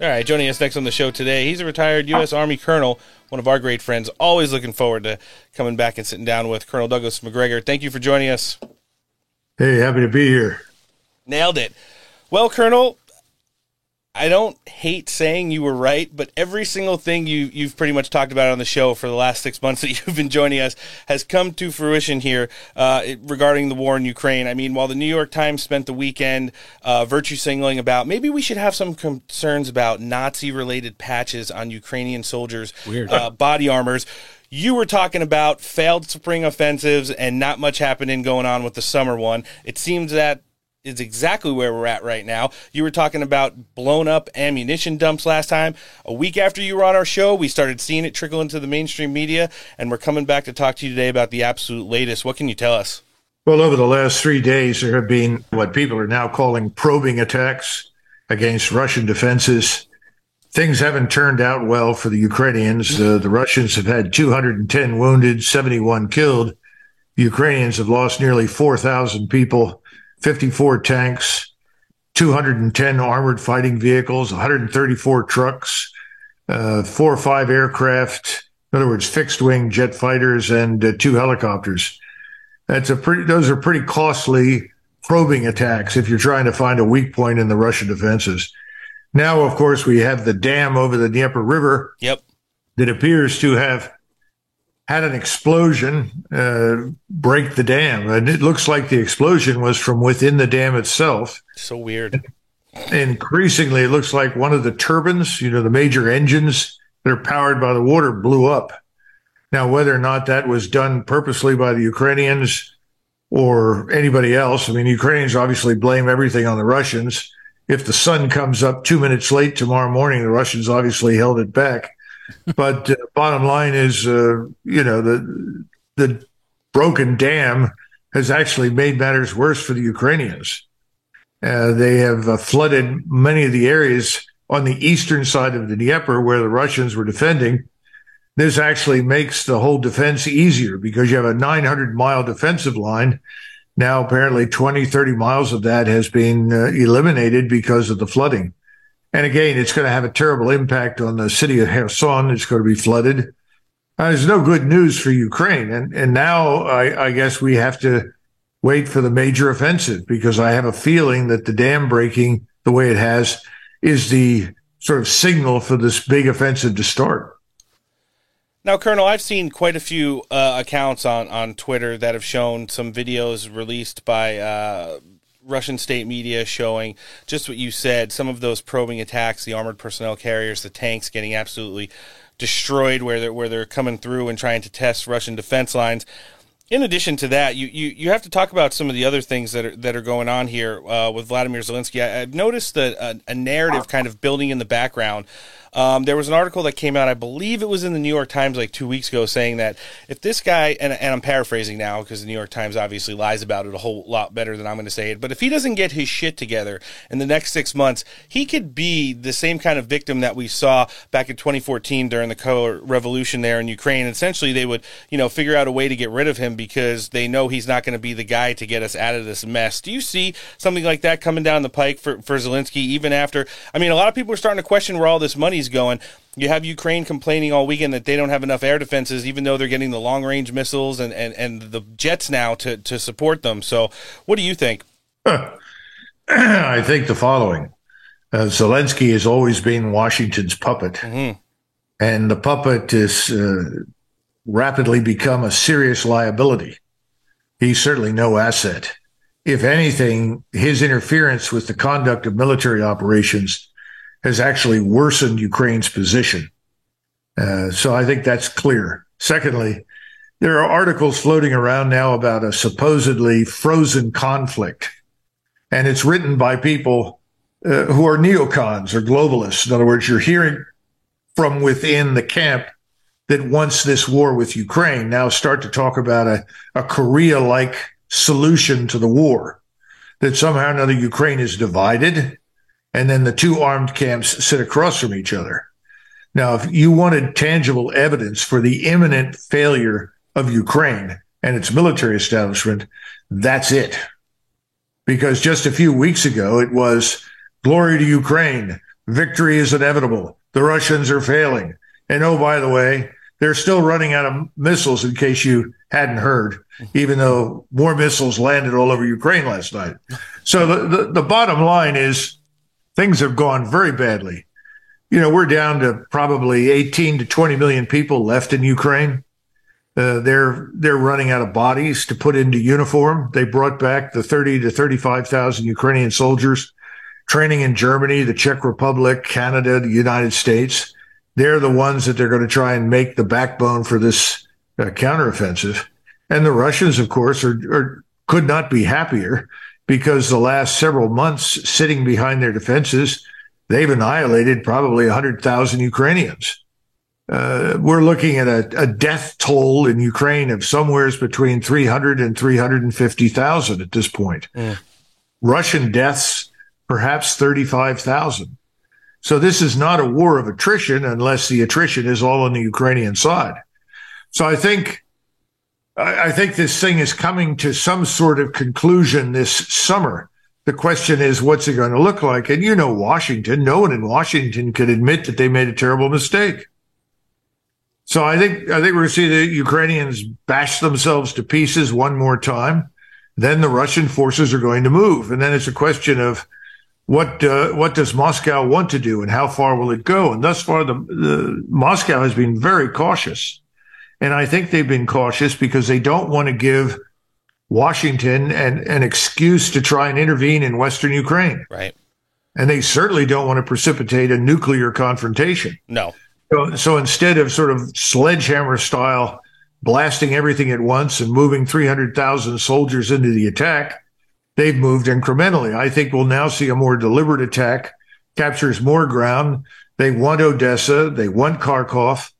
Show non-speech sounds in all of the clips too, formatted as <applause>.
All right, joining us next on the show today, he's a retired U.S. Army colonel, one of our great friends. Always looking forward to coming back and sitting down with Colonel Douglas Macgregor. Thank you for joining us. Hey, happy to be here. Nailed it. Well, Colonel, I don't hate saying you were right, but every single thing you you've pretty much talked about on the show for the last six months <laughs> that you've been joining us has come to fruition here uh, regarding the war in Ukraine. I mean, while the New York Times spent the weekend uh, virtue signaling about maybe we should have some concerns about Nazi-related patches on Ukrainian soldiers' uh, body armors. You were talking about failed spring offensives and not much happening going on with the summer one. It seems that is exactly where we're at right now. You were talking about blown up ammunition dumps last time. A week after you were on our show, we started seeing it trickle into the mainstream media, and we're coming back to talk to you today about the absolute latest. What can you tell us? Well, over the last three days, there have been what people are now calling probing attacks against Russian defenses. Things haven't turned out well for the Ukrainians. The Russians have had 210 wounded, 71 killed. The Ukrainians have lost nearly 4,000 people. 54 tanks, 210 armored fighting vehicles, 134 trucks, uh, four or five aircraft. In other words, fixed wing jet fighters and uh, two helicopters. That's a pretty. Those are pretty costly probing attacks if you're trying to find a weak point in the Russian defenses. Now, of course, we have the dam over the Dnieper River. Yep. That appears to have had an explosion uh, break the dam. And it looks like the explosion was from within the dam itself. So weird. Increasingly, it looks like one of the turbines, you know, the major engines that are powered by the water blew up. Now, whether or not that was done purposely by the Ukrainians or anybody else, I mean, Ukrainians obviously blame everything on the Russians. If the sun comes up two minutes late tomorrow morning, the Russians obviously held it back but uh, bottom line is, uh, you know, the the broken dam has actually made matters worse for the Ukrainians. Uh, they have uh, flooded many of the areas on the eastern side of the Dnieper where the Russians were defending. This actually makes the whole defense easier because you have a 900 mile defensive line. Now, apparently 20, 30 miles of that has been uh, eliminated because of the flooding. And again, it's going to have a terrible impact on the city of Kherson. It's going to be flooded. Uh, there's no good news for Ukraine. And, and now I, I guess we have to wait for the major offensive because I have a feeling that the dam breaking the way it has is the sort of signal for this big offensive to start. Now, Colonel, I've seen quite a few uh, accounts on, on Twitter that have shown some videos released by uh, Russian state media showing just what you said some of those probing attacks, the armored personnel carriers, the tanks getting absolutely destroyed where they're, where they're coming through and trying to test Russian defense lines. In addition to that, you, you, you have to talk about some of the other things that are that are going on here uh, with Vladimir Zelensky. I, have noticed that a, a narrative kind of building in the background um, there was an article that came out, I believe it was in the New York Times like two weeks ago, saying that if this guy, and, and I'm paraphrasing now because the New York Times obviously lies about it a whole lot better than I'm going to say it, but if he doesn't get his shit together in the next six months, he could be the same kind of victim that we saw back in 2014 during the color revolution there in Ukraine. Essentially, they would, you know, figure out a way to get rid of him because they know he's not going to be the guy to get us out of this mess. Do you see something like that coming down the pike for, for Zelensky, even after? I mean, a lot of people are starting to question where all this money money's going. You have Ukraine complaining all weekend that they don't have enough air defenses, even though they're getting the long range missiles and, and, and the jets now to, to support them. So, what do you think? <clears throat> I think the following uh, Zelensky has always been Washington's puppet, mm-hmm. and the puppet is uh, rapidly become a serious liability. He's certainly no asset. If anything, his interference with the conduct of military operations has actually worsened Ukraine's position. Uh, so I think that's clear. Secondly, there are articles floating around now about a supposedly frozen conflict, and it's written by people uh, who are neocons or globalists. In other words, you're hearing from within the camp that wants this war with Ukraine now start to talk about a, a Korea like solution to the war, that somehow or another Ukraine is divided and then the two armed camps sit across from each other. Now, if you wanted tangible evidence for the imminent failure of Ukraine and its military establishment, that's it. Because just a few weeks ago, it was glory to Ukraine. victory is inevitable. The Russians are failing. And oh, by the way, they're still running out of missiles in case you hadn't heard, even though more missiles landed all over Ukraine last night. So the, the, the bottom line is things have gone very badly. You know, we're down to probably 18 to 20 million people left in Ukraine. Uh, they're they're running out of bodies to put into uniform. They brought back the 30 to 35,000 Ukrainian soldiers training in Germany, the Czech Republic, Canada, the United States. They're the ones that they're going to try and make the backbone for this uh, counteroffensive. And the Russians, of course, are, are could not be happier because the last several months sitting behind their defenses, they've annihilated probably 100,000 Ukrainians. Uh, we're looking at a, a, death toll in Ukraine of somewheres between 300 and 350,000 at this point. Mm. Russian deaths, perhaps 35,000. So this is not a war of attrition unless the attrition is all on the Ukrainian side. So I think, I, think this thing is coming to some sort of conclusion this summer. The question is, what's it going to look like? And you know, Washington, no one in Washington could admit that they made a terrible mistake. So I think I think we're going to see the Ukrainians bash themselves to pieces one more time. Then the Russian forces are going to move, and then it's a question of what uh, what does Moscow want to do, and how far will it go? And thus far, the, the Moscow has been very cautious, and I think they've been cautious because they don't want to give Washington an, an excuse to try and intervene in Western Ukraine. Right. And they certainly don't want to precipitate a nuclear confrontation. No. So, so instead of sort of sledgehammer style blasting everything at once and moving 300,000 soldiers into the attack, they've moved incrementally. I think we'll now see a more deliberate attack, captures more ground. They want Odessa. They want Kharkov.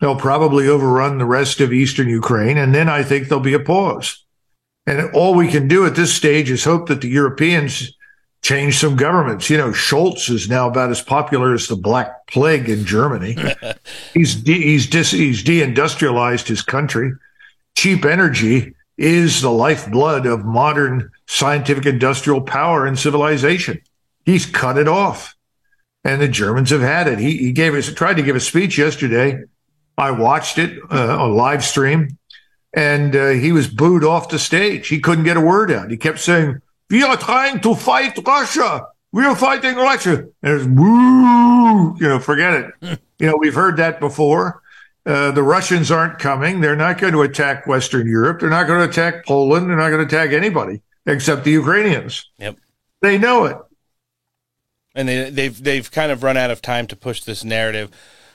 They'll probably overrun the rest of eastern Ukraine. And then I think there'll be a pause. And all we can do at this stage is hope that the Europeans change some governments. You know, Scholz is now about as popular as the Black Plague in Germany. <laughs> he's de- he's dis- he's deindustrialized his country. Cheap energy is the lifeblood of modern scientific industrial power and civilization. He's cut it off, and the Germans have had it. He, he gave us tried to give a speech yesterday. I watched it uh, on live stream, and uh, he was booed off the stage. He couldn't get a word out. He kept saying we are trying to fight Russia. We are fighting Russia. And it's woo, you know, forget it. <laughs> you know, we've heard that before. Uh, the Russians aren't coming. They're not going to attack Western Europe. They're not going to attack Poland. They're not going to attack anybody except the Ukrainians. Yep. They know it. And they, they've they've kind of run out of time to push this narrative.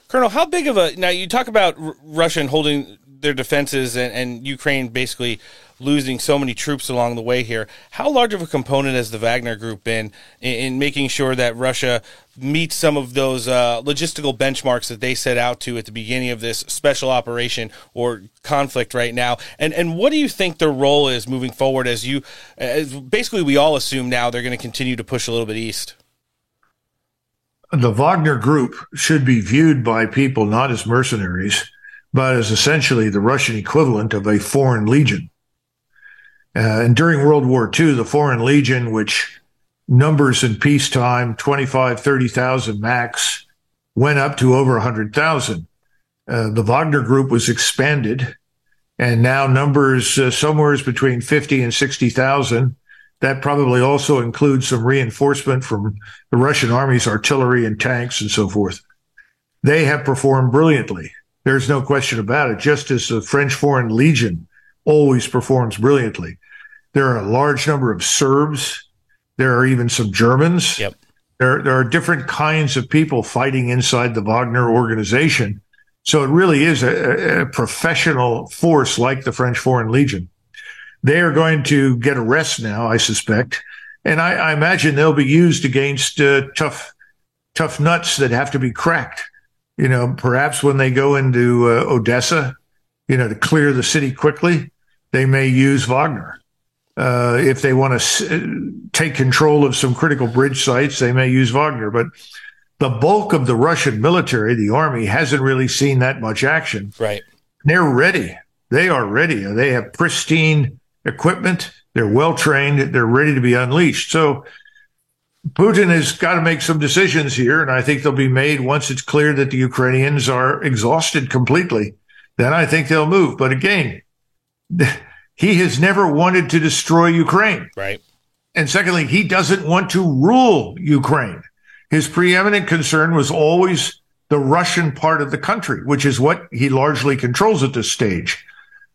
Colonel, how big of a now you talk about R- Russia holding their defenses and, and Ukraine basically losing so many troops along the way here. How large of a component has the Wagner Group been in, in making sure that Russia meets some of those uh, logistical benchmarks that they set out to at the beginning of this special operation or conflict right now? And and what do you think their role is moving forward? As you, as basically, we all assume now they're going to continue to push a little bit east. The Wagner Group should be viewed by people not as mercenaries, but as essentially the Russian equivalent of a foreign legion. Uh, and during World War II, the Foreign Legion, which numbers in peacetime 25, 30,000 max, went up to over 100,000. Uh, the Wagner Group was expanded and now numbers uh, somewhere between 50 and 60,000. That probably also includes some reinforcement from the Russian army's artillery and tanks and so forth. They have performed brilliantly. There's no question about it, just as the French Foreign Legion always performs brilliantly. There are a large number of Serbs. There are even some Germans. Yep. There, there are different kinds of people fighting inside the Wagner organization. So it really is a, a professional force like the French Foreign Legion. They are going to get a rest now, I suspect. And I, I imagine they'll be used against uh, tough, tough nuts that have to be cracked. You know, perhaps when they go into uh, Odessa, you know, to clear the city quickly, they may use Wagner. Uh, if they want to s- take control of some critical bridge sites, they may use Wagner. But the bulk of the Russian military, the army, hasn't really seen that much action. Right. They're ready. They are ready. They have pristine equipment. They're well trained. They're ready to be unleashed. So Putin has got to make some decisions here, and I think they'll be made once it's clear that the Ukrainians are exhausted completely. Then I think they'll move. But again, he has never wanted to destroy Ukraine. Right. And secondly, he doesn't want to rule Ukraine. His preeminent concern was always the Russian part of the country, which is what he largely controls at this stage.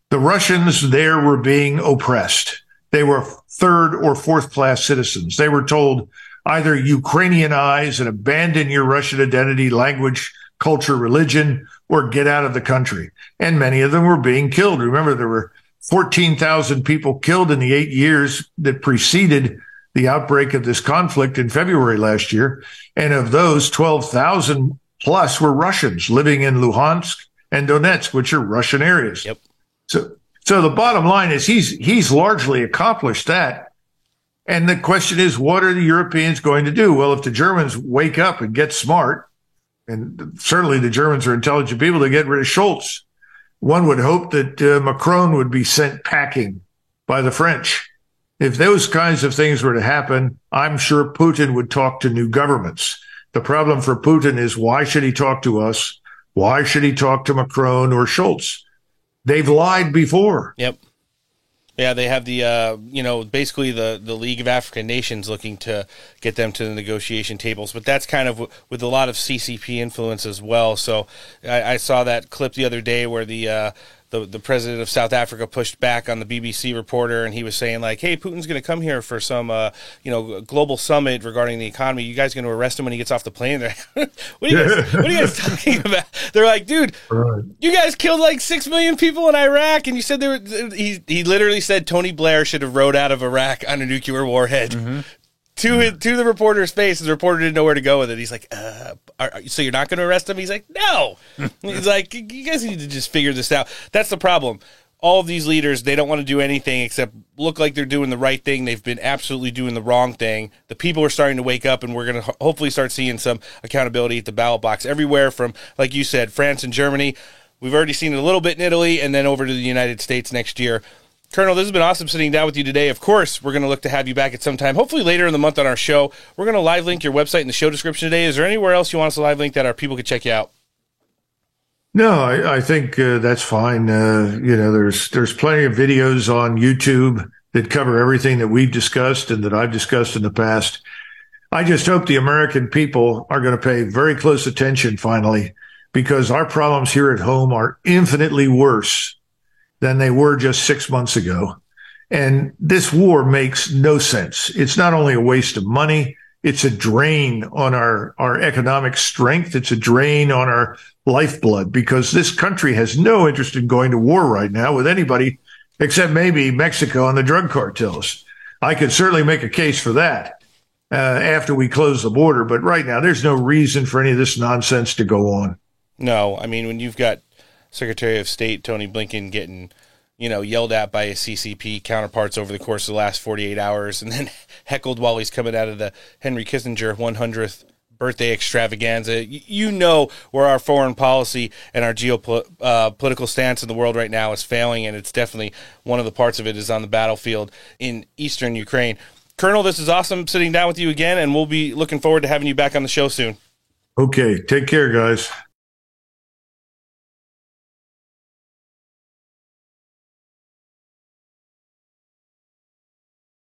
The Russians there were being oppressed. They were third or fourth class citizens. They were told either Ukrainianize and abandon your Russian identity, language, culture, religion, or get out of the country. And many of them were being killed. Remember, there were 14,000 people killed in the eight years that preceded the outbreak of this conflict in February last year. And of those, 12,000 plus were Russians living in Luhansk and Donetsk, which are Russian areas. Yep. So, so the bottom line is he's he's largely accomplished that. And the question is, what are the Europeans going to do? Well, if the Germans wake up and get smart, and certainly the Germans are intelligent people, to get rid of Scholz. One would hope that uh, Macron would be sent packing by the French. If those kinds of things were to happen, I'm sure Putin would talk to new governments. The problem for Putin is why should he talk to us? Why should he talk to Macron or Scholz? They've lied before. Yep. Yeah, they have the uh, you know basically the the League of African Nations looking to get them to the negotiation tables, but that's kind of w- with a lot of CCP influence as well. So I, I saw that clip the other day where the uh, the the president of South Africa pushed back on the BBC reporter, and he was saying like, "Hey, Putin's going to come here for some, uh, you know, global summit regarding the economy. You guys going to arrest him when he gets off the plane?" They're <laughs> like, "What are you guys? what are you guys talking <laughs> about?" They're like, "Dude, right. you guys killed like six million people in Iraq, and you said there were." He he literally said Tony Blair should have rode out of Iraq on a nuclear warhead. Mm-hmm to his, to the reporter's face. The reporter didn't know where to go with it. He's like, uh, are, "So you're not going to arrest him?" He's like, "No." <laughs> He's like, "You guys need to just figure this out." That's the problem. All of these leaders, they don't want to do anything except look like they're doing the right thing. They've been absolutely doing the wrong thing. The people are starting to wake up, and we're going to hopefully start seeing some accountability at the ballot box everywhere from, like you said, France and Germany. We've already seen it a little bit in Italy, and then over to the United States next year. Colonel, this has been awesome sitting down with you today. Of course, we're going to look to have you back at some time, hopefully later in the month on our show. We're going to live link your website in the show description today. Is there anywhere else you want us to live link that our people could check you out? No, I, I think uh, that's fine. Uh, you know, there's there's plenty of videos on YouTube that cover everything that we've discussed and that I've discussed in the past. I just hope the American people are going to pay very close attention finally, because our problems here at home are infinitely worse than they were just six months ago. And this war makes no sense. It's not only a waste of money, it's a drain on our, our economic strength. It's a drain on our lifeblood because this country has no interest in going to war right now with anybody except maybe Mexico and the drug cartels. I could certainly make a case for that uh, after we close the border, but right now there's no reason for any of this nonsense to go on. No, I mean when you've got Secretary of State Tony Blinken getting, you know, yelled at by his CCP counterparts over the course of the last 48 hours and then <laughs> heckled while he's coming out of the Henry Kissinger 100th birthday extravaganza. You know where our foreign policy and our geopolitical uh, stance in the world right now is failing, and it's definitely one of the parts of it is on the battlefield in eastern Ukraine. Colonel, this is awesome sitting down with you again, and we'll be looking forward to having you back on the show soon. Okay, take care, guys.